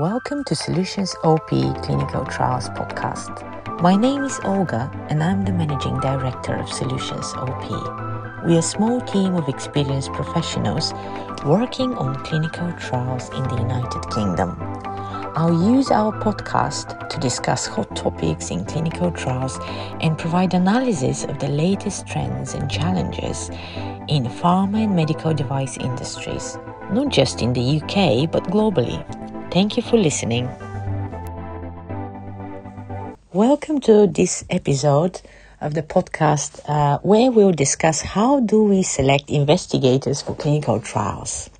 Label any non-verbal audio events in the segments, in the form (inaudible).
Welcome to Solutions OP Clinical Trials Podcast. My name is Olga and I'm the Managing Director of Solutions OP. We're a small team of experienced professionals working on clinical trials in the United Kingdom. I'll use our podcast to discuss hot topics in clinical trials and provide analysis of the latest trends and challenges in pharma and medical device industries, not just in the UK but globally. Thank you for listening. Welcome to this episode of the podcast uh, where we'll discuss how do we select investigators for clinical trials.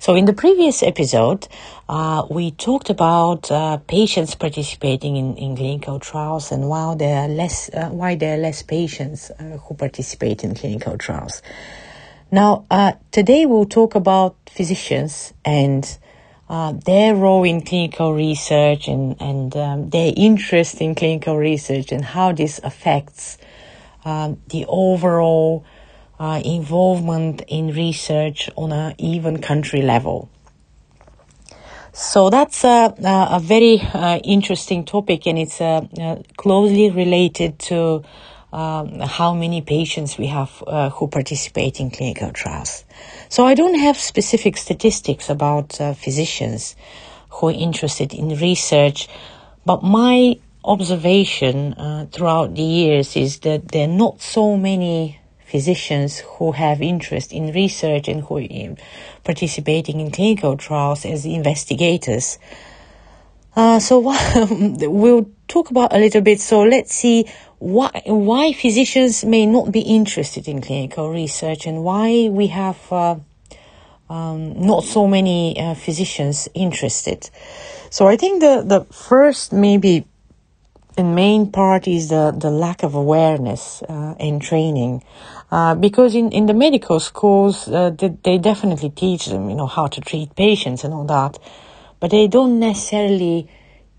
So in the previous episode, uh, we talked about uh, patients participating in, in, clinical trials and why there are less uh, why there are less patients uh, who participate in clinical trials. Now, uh, today we'll talk about physicians and uh, their role in clinical research and, and um, their interest in clinical research and how this affects um, the overall uh, involvement in research on an even country level. So that's a, a very uh, interesting topic and it's uh, uh, closely related to um, how many patients we have uh, who participate in clinical trials. So I don't have specific statistics about uh, physicians who are interested in research, but my observation uh, throughout the years is that there are not so many physicians who have interest in research and who are participating in clinical trials as investigators. Uh, so (laughs) we'll talk about a little bit. So let's see why, why physicians may not be interested in clinical research and why we have uh, um, not so many uh, physicians interested. So I think the, the first maybe and main part is the, the lack of awareness uh, and training. Uh, because in, in the medical schools, uh, they, they definitely teach them, you know, how to treat patients and all that, but they don't necessarily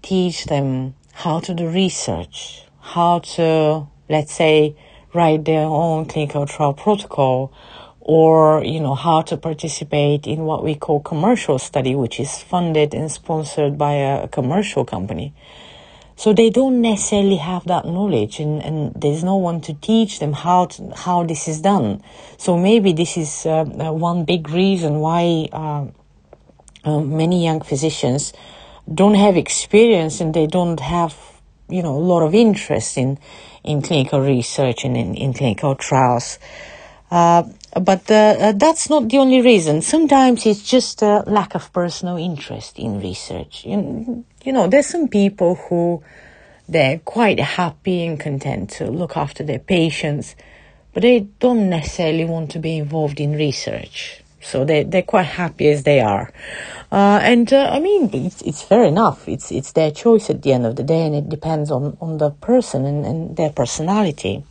teach them how to do research, how to, let's say, write their own clinical trial protocol or, you know, how to participate in what we call commercial study, which is funded and sponsored by a commercial company. So they don't necessarily have that knowledge and, and there's no one to teach them how to, how this is done. So maybe this is uh, uh one big reason why uh, uh, many young physicians don't have experience and they don't have you know, a lot of interest in, in clinical research and in, in clinical trials. Uh, but uh, uh, that's not the only reason. Sometimes it's just a lack of personal interest in research. You, you know, there's some people who they're quite happy and content to look after their patients, but they don't necessarily want to be involved in research. So they, they're quite happy as they are. Uh, and uh, I mean, it's, it's fair enough. It's, it's their choice at the end of the day, and it depends on, on the person and, and their personality.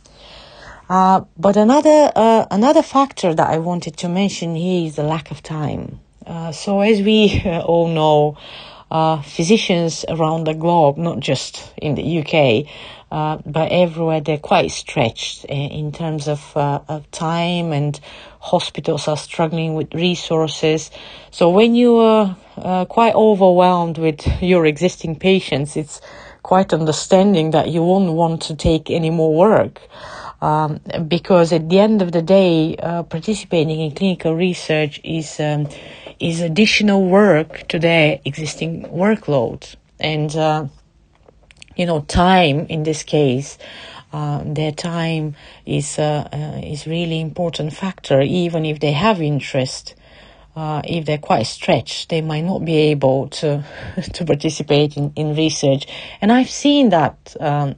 Uh, but another, uh, another factor that I wanted to mention here is the lack of time. Uh, so as we all know, uh, physicians around the globe, not just in the UK, uh, but everywhere they're quite stretched in terms of, uh, of time and hospitals are struggling with resources. So when you are uh, quite overwhelmed with your existing patients, it's quite understanding that you won't want to take any more work. Um, because at the end of the day, uh, participating in clinical research is um, is additional work to their existing workload, and uh, you know, time in this case, uh, their time is uh, uh, is really important factor. Even if they have interest, uh, if they're quite stretched, they might not be able to (laughs) to participate in, in research. And I've seen that. Um,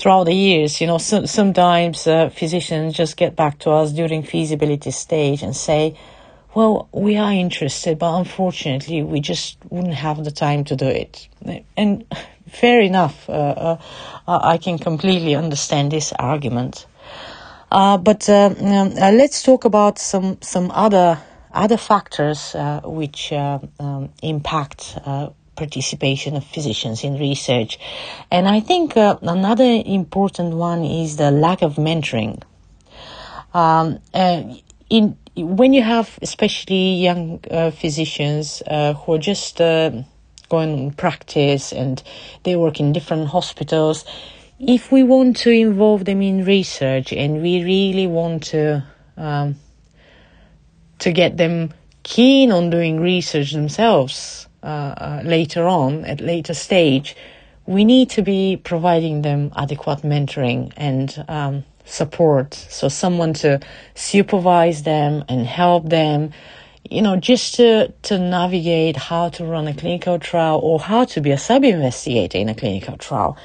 throughout the years, you know, so, sometimes uh, physicians just get back to us during feasibility stage and say, well, we are interested, but unfortunately, we just wouldn't have the time to do it. And fair enough. Uh, uh, I can completely understand this argument. Uh, but uh, um, uh, let's talk about some some other other factors uh, which um, impact participation of physicians in research, and I think another important one is the lack of mentoring. Um, in when you have especially young physicians who are just going on practice and they work in different hospitals. If we want to involve them in research and we really want to um, to get them keen on doing research themselves uh, uh, later on at later stage, we need to be providing them adequate mentoring and um, support. So someone to supervise them and help them, you know, just to, to navigate how to run a clinical trial or how to be a sub-investigator in a clinical trial.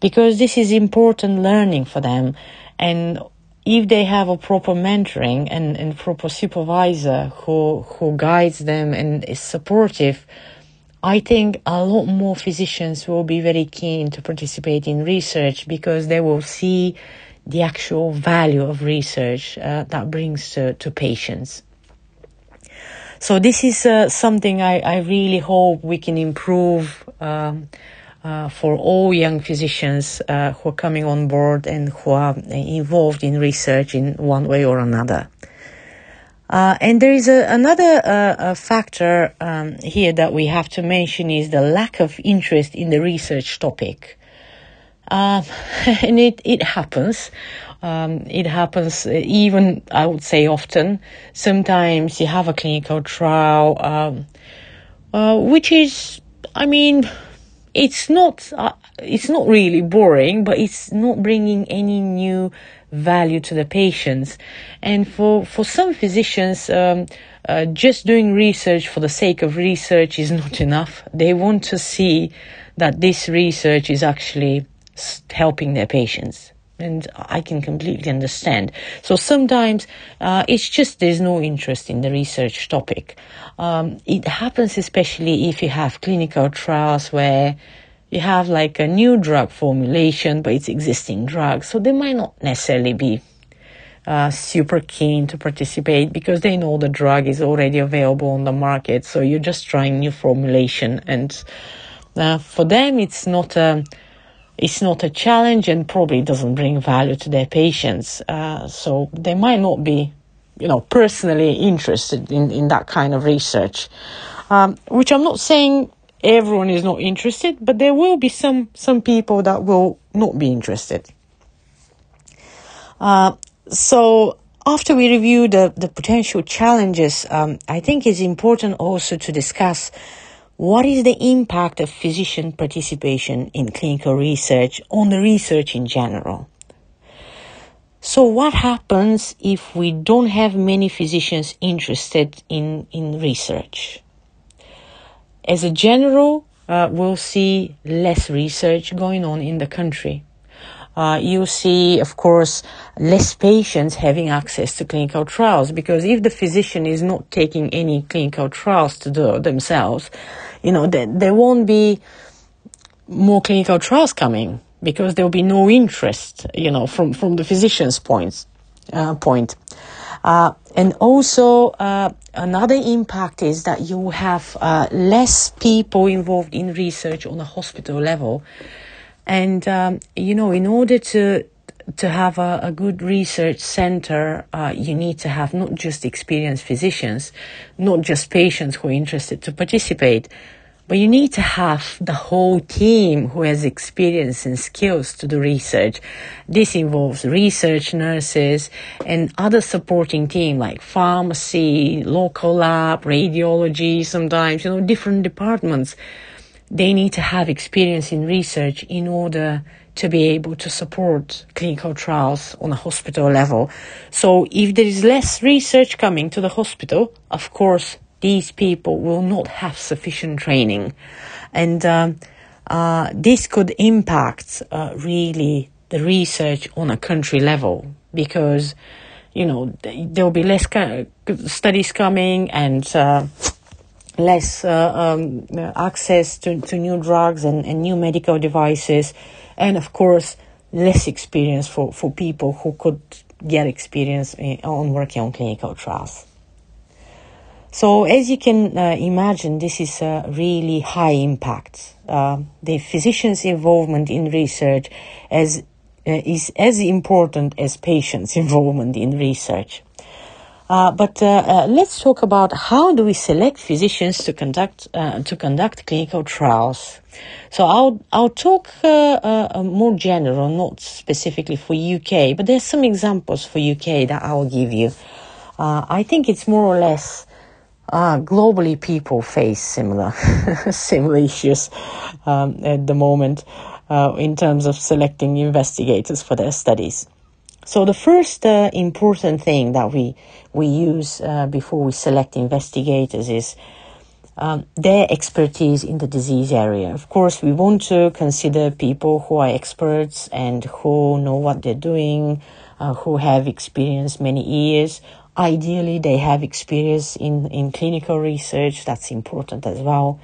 Because this is important learning for them. And if they have a proper mentoring and, and proper supervisor who, who guides them and is supportive, I think a lot more physicians will be very keen to participate in research because they will see the actual value of research uh, that brings to, to patients. So this is uh, something I, I really hope we can improve um, uh, for all young physicians uh, who are coming on board and who are involved in research in one way or another. Uh, and there is a, another uh, factor um, here that we have to mention is the lack of interest in the research topic. Uh, (laughs) and it, it happens. Um, it happens even, I would say, often. Sometimes you have a clinical trial, um, uh, which is, I mean, it's not, uh, it's not really boring, but it's not bringing any new value to the patients. And for, for some physicians, um, uh, just doing research for the sake of research is not enough. They want to see that this research is actually helping their patients. And I can completely understand. So sometimes uh, it's just there's no interest in the research topic. Um, it happens especially if you have clinical trials where you have like a new drug formulation, but it's existing drug, So they might not necessarily be uh, super keen to participate because they know the drug is already available on the market. So you're just trying new formulation, and uh, for them, it's not a it's not a challenge and probably doesn't bring value to their patients. Uh, so they might not be, you know, personally interested in, in that kind of research. Um, which I'm not saying everyone is not interested, but there will be some some people that will not be interested. Uh, so after we review the, the potential challenges, um, I think it's important also to discuss what is the impact of physician participation in clinical research on the research in general? So what happens if we don't have many physicians interested in, in research? As a general, uh, we'll see less research going on in the country uh, you see, of course, less patients having access to clinical trials because if the physician is not taking any clinical trials to do themselves, you know, there, there won't be more clinical trials coming because there will be no interest, you know, from, from the physician's points, uh, point. Uh, and also, uh, another impact is that you have uh, less people involved in research on a hospital level and um, you know, in order to to have a, a good research center, uh, you need to have not just experienced physicians, not just patients who are interested to participate, but you need to have the whole team who has experience and skills to do research. This involves research nurses and other supporting team like pharmacy, local lab, radiology, sometimes, you know, different departments they need to have experience in research in order to be able to support clinical trials on a hospital level. So if there is less research coming to the hospital, of course, these people will not have sufficient training. And um, uh, this could impact uh, really the research on a country level because, you know, there will be less studies coming and uh, less uh, um, access to, to new drugs and, and new medical devices, and of course, less experience for, for people who could get experience on working on clinical trials. So, as you can uh, imagine, this is a really high impact. Uh, the physician's involvement in research as, uh, is as important as patients' (laughs) involvement in research. Uh, but uh, uh, let's talk about how do we select physicians to conduct uh, to conduct clinical trials. So I'll I'll talk uh, more general, not specifically for UK, but there's some examples for UK that I will give you. I think it's more or less globally people face similar (laughs) similar issues um, at the moment in terms of selecting investigators for their studies. So the first uh, important thing that we we use uh, before we select investigators is um, their expertise in the disease area. Of course, we want to consider people who are experts and who know what they're doing, uh, who have experience many years. Ideally, they have experience in, in clinical research. That's important as well.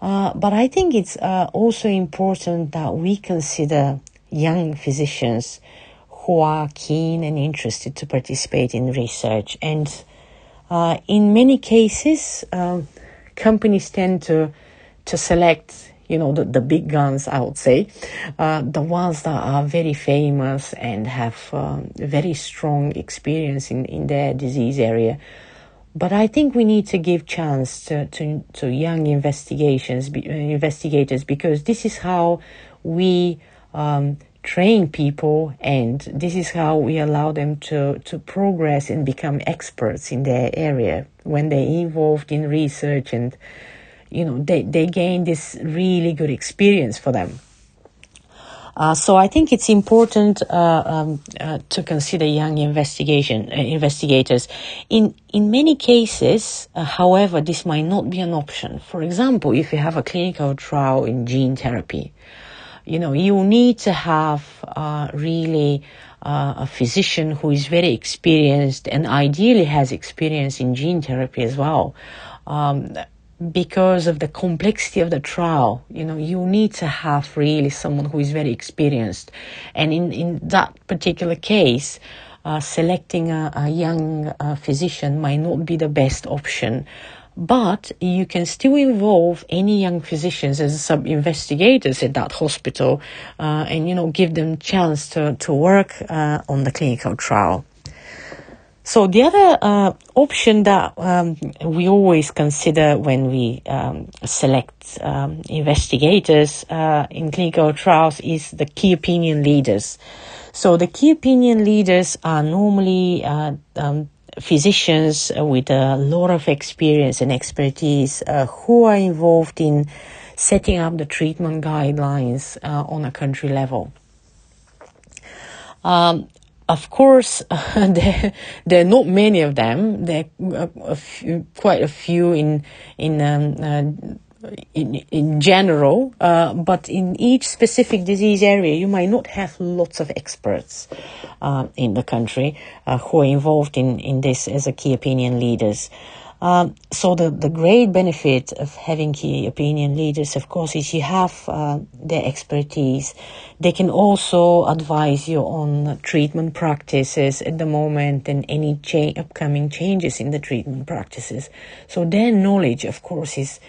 Uh, but I think it's uh, also important that we consider young physicians who are keen and interested to participate in research. And uh, in many cases, uh, companies tend to to select, you know, the, the big guns. I would say, uh, the ones that are very famous and have um, very strong experience in in their disease area. But I think we need to give chance to to, to young investigations uh, investigators because this is how we um, train people and this is how we allow them to, to progress and become experts in their area when they're involved in research and you know they, they gain this really good experience for them uh, so I think it's important uh, um, uh, to consider young investigation uh, investigators. In in many cases, uh, however, this might not be an option. For example, if you have a clinical trial in gene therapy, you know, you need to have uh, really uh, a physician who is very experienced and ideally has experience in gene therapy as well. Um, because of the complexity of the trial, you know, you need to have really someone who is very experienced. And in, in that particular case, uh, selecting a, a young uh, physician might not be the best option but you can still involve any young physicians as sub investigators at that hospital uh, and you know give them chance to, to work uh, on the clinical trial so the other uh, option that um, we always consider when we um, select um, investigators uh, in clinical trials is the key opinion leaders. So the key opinion leaders are normally uh, um, physicians with a lot of experience and expertise uh, who are involved in setting up the treatment guidelines uh, on a country level. Um, of course, (laughs) there, there, are not many of them. There are a few, quite a few in in um, uh, in, in general, uh, but in each specific disease area, you might not have lots of experts uh, in the country uh, who are involved in, in this as a key opinion leaders. Um, so the, the great benefit of having key opinion leaders, of course, is you have uh, their expertise. They can also advise you on treatment practices at the moment and any cha- upcoming changes in the treatment practices. So their knowledge, of course, is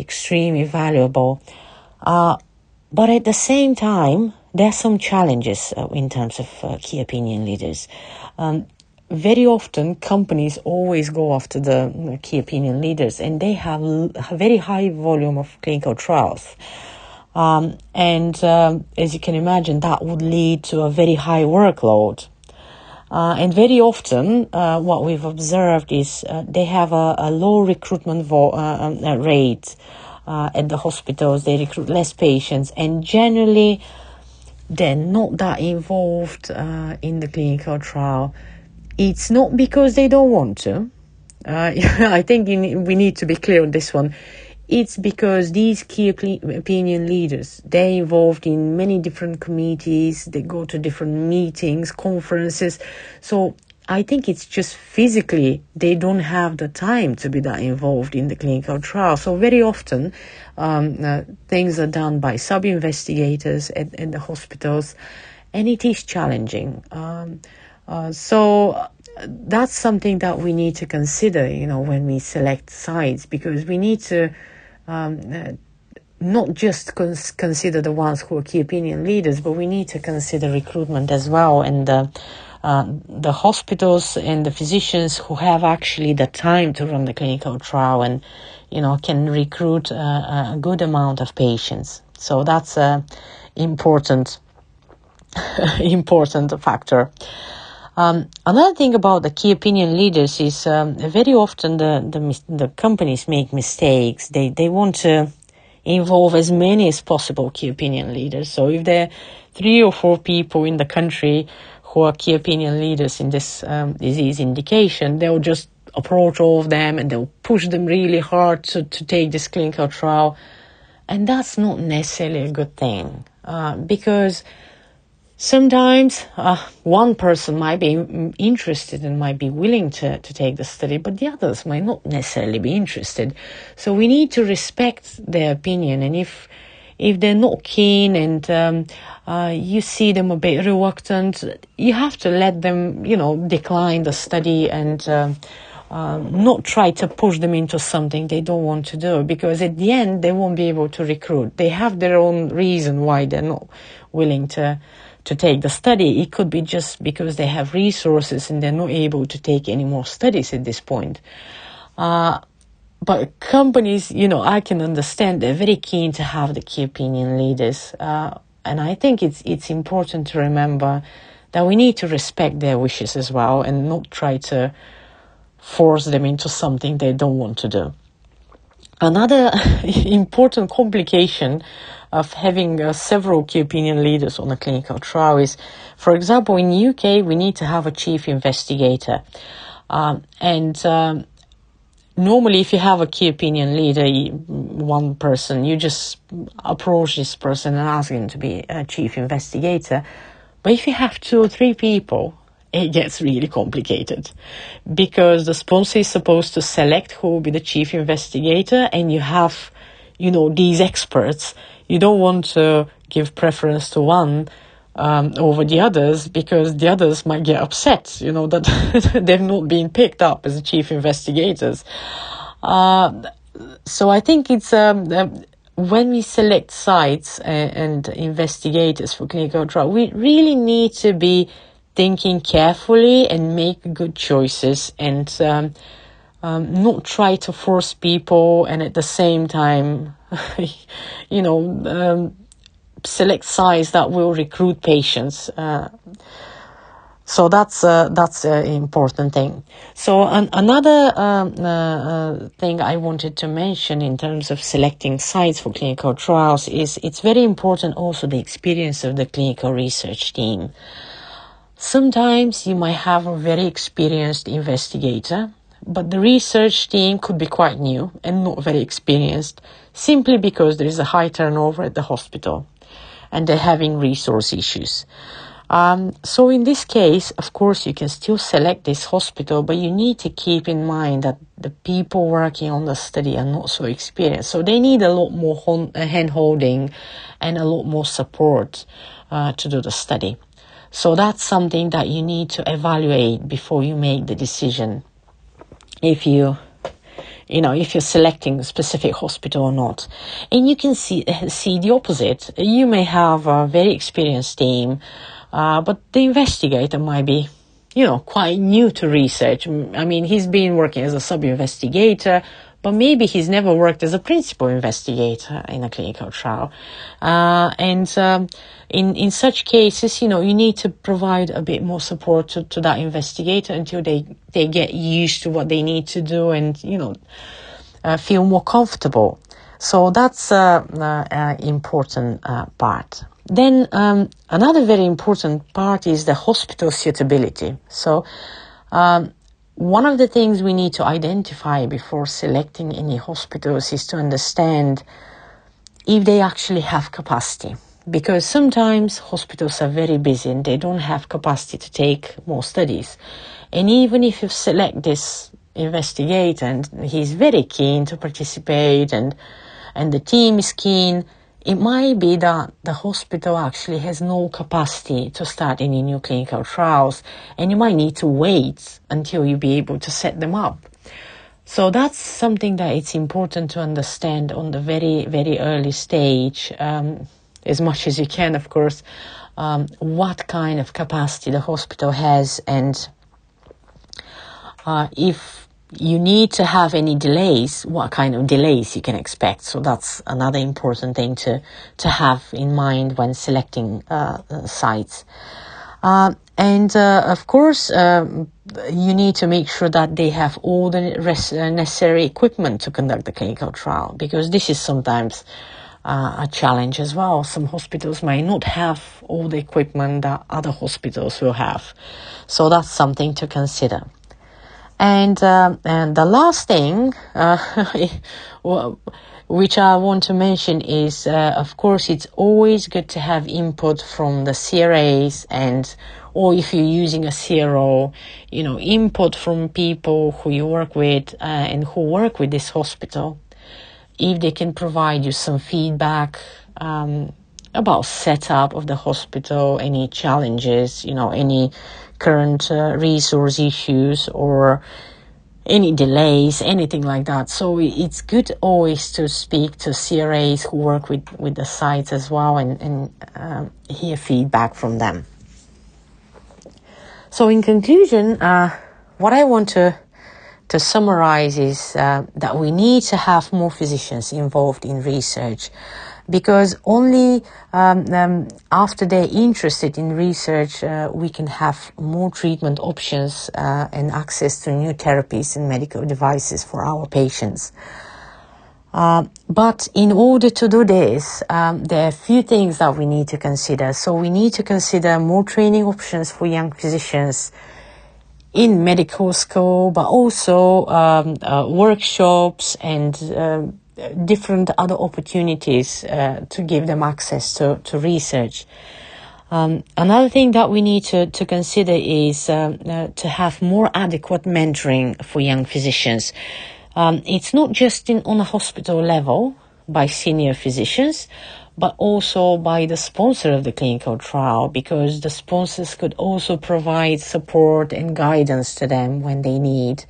extremely valuable. Uh, but at the same time, there are some challenges uh, in terms of uh, key opinion leaders. Um, very often, companies always go after the key opinion leaders, and they have a very high volume of clinical trials. Um, and um, as you can imagine, that would lead to a very high workload. Uh, and very often, uh, what we've observed is uh, they have a, a low recruitment vo- uh, um, uh, rate uh, at the hospitals. They recruit less patients, and generally, they're not that involved in the clinical trial. It's not because they don't want to. (laughs) I think in, we need to be clear on this one it's because these key opinion leaders, they're involved in many different committees, they go to different meetings, conferences. So I think it's just physically they don't have the time to be that involved in the clinical trial. So very often um, uh, things are done by sub investigators at, at, the hospitals, and it is challenging. Um, uh, so that's something that we need to consider, you know, when we select sites because we need to um, uh, not just cons- consider the ones who are key opinion leaders, but we need to consider recruitment as well and uh, the hospitals and the physicians who have actually the time to run the clinical trial and you know can recruit a good amount of patients. So that's a important (laughs) important factor. Um, another thing about the key opinion leaders is um, very often the, the, the companies make mistakes. They they want to involve as many as possible key opinion leaders. So if there are three or four people in the country who are key opinion leaders in this um, disease indication, they'll just approach all of them and they'll push them really hard to, to take this clinical trial. And that's not necessarily a good thing uh, because Sometimes uh, one person might be interested and might be willing to, to take the study, but the others might not necessarily be interested. So we need to respect their opinion. And if if they're not keen and um, uh, you see them a bit reluctant, you have to let them, you know, decline the study and. Uh, uh, not try to push them into something they don't want to do because at the end they won't be able to recruit. They have their own reason why they're not willing to to take the study. It could be just because they have resources and they're not able to take any more studies at this point. Uh, but companies, you know, I can understand they're very keen to have the key opinion leaders. Uh, and I think it's, it's important to remember that we need to respect their wishes as well and not try to force them into something they don't want to do. Another (laughs) important complication of having uh, several key opinion leaders on a clinical trial is, for example, in UK, we need to have a chief investigator. Um, and um, normally, if you have a key opinion leader, one person, you just approach this person and ask him to be a chief investigator. But if you have two or three people, it gets really complicated because the sponsor is supposed to select who will be the chief investigator, and you have, you know, these experts you don't want to give preference to one um, over the others because the others might get upset, you know, that (laughs) they've not been picked up as chief investigators. Uh, so I think it's um, um, when we select sites and, and investigators for clinical trial, we really need to be thinking carefully and make good choices and um, um, not try to force people and at the same time (laughs) you know, um, select sites that will recruit patients. Uh, so that's uh, that's an important thing. So an- another um, uh, uh, thing I wanted to mention in terms of selecting sites for clinical trials is it's very important also the experience of the clinical research team. Sometimes you might have a very experienced investigator, but the research team could be quite new and not very experienced simply because there is a high turnover at the hospital and they're having resource issues. Um, so in this case, of course, you can still select this hospital, but you need to keep in mind that the people working on the study are not so experienced. So they need a lot more uh, hand holding and a lot more support uh, to do the study. So that's something that you need to evaluate before you make the decision. If you you know, if you're selecting a specific hospital or not. And you can see, see the opposite. You may have a very experienced team, uh, but the investigator might be, you know, quite new to research. I mean, he's been working as a sub-investigator, but maybe he's never worked as a principal investigator in a clinical trial. Uh, and um, in in such cases, you know, you need to provide a bit more support to, to that investigator until they they get used to what they need to do and you know uh, feel more comfortable. So that's uh, uh, important uh, part. Then um, another very important part is the hospital suitability. So um, one of the things we need to identify before selecting any hospitals is to understand if they actually have capacity. Because sometimes hospitals are very busy and they don't have capacity to take more studies. And even if you select this investigator and he's very keen to participate and and the team is keen, it might be that the hospital actually has no capacity to start any new clinical trials and you might need to wait until you be able to set them up. So that's something that it's important to understand on the very, very early stage, um, as much as you can, of course, um, what kind of capacity the hospital has and uh, if you need to have any delays, what kind of delays you can expect. So that's another important thing to, to have in mind when selecting uh, sites. Uh, and uh, of course, um, you need to make sure that they have all the res- uh, necessary equipment to conduct the clinical trial because this is sometimes uh, a challenge as well. Some hospitals may not have all the equipment that other hospitals will have. So that's something to consider. And uh, and the last thing, uh, (laughs) which I want to mention is, uh, of course, it's always good to have input from the CRAs and, or if you're using a CRO, you know, input from people who you work with uh, and who work with this hospital. If they can provide you some feedback. Um, about setup of the hospital, any challenges, you know, any current uh, resource issues or any delays, anything like that. So it's good always to speak to CRAs who work with, with the sites as well and, and um, hear feedback from them. So in conclusion, uh, what I want to to summarize is uh, that we need to have more physicians involved in research because only um, um, after they're interested in research, uh, we can have more treatment options uh, and access to new therapies and medical devices for our patients. Uh, but in order to do this, um, there are a few things that we need to consider. So we need to consider more training options for young physicians in medical school, but also um, uh, workshops and um, different other opportunities uh, to give them access to, to research. Um, another thing that we need to, to consider is uh, uh, to have more adequate mentoring for young physicians. Um, it's not just in, on a hospital level by senior physicians, but also by the sponsor of the clinical trial, because the sponsors could also provide support and guidance to them when they need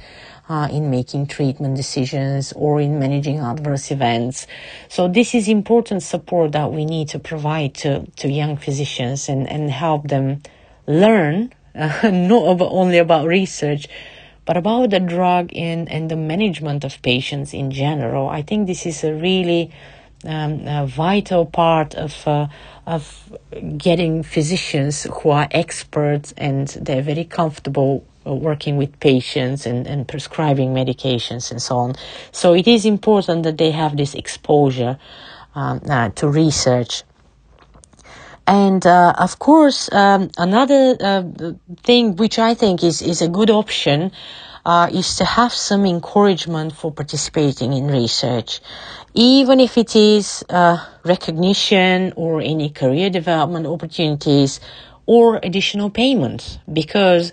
uh, in making treatment decisions or in managing adverse events. So this is important support that we need to provide to, to young physicians and, and help them learn, uh, (laughs) not about, only about research, but about the drug and, and the management of patients in general. I think this is a really um, a vital part of uh, of getting physicians who are experts and they're very comfortable uh, working with patients and, and prescribing medications and so on. So it is important that they have this exposure um, uh, to research. And uh, of course, um, another uh, thing which I think is, is a good option uh, is to have some encouragement for participating in research, even if it is uh, recognition or any career development opportunities or additional payments. because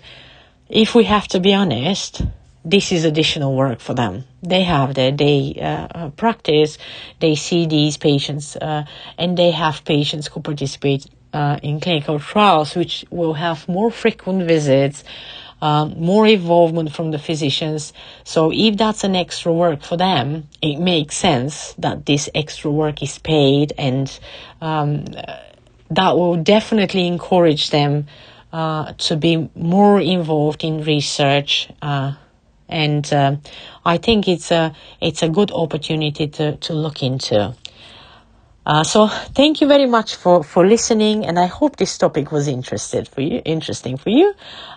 if we have to be honest, this is additional work for them. They have their day uh, uh, practice, they see these patients, uh, and they have patients who participate uh, in clinical trials, which will have more frequent visits, um, more involvement from the physicians. So if that's an extra work for them, it makes sense that this extra work is paid, and um, that will definitely encourage them uh, to be more involved in research. Uh, and uh, I think it's a it's a good opportunity to, to look into. Uh, so thank you very much for, for listening, and I hope this topic was interested for you, interesting for you.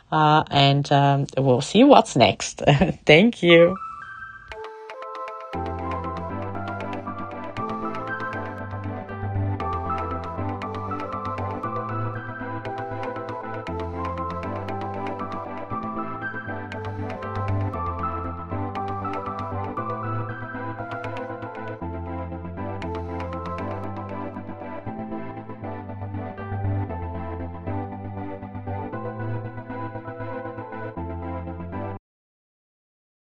Uh, and um, we'll see what's next. (laughs) thank you.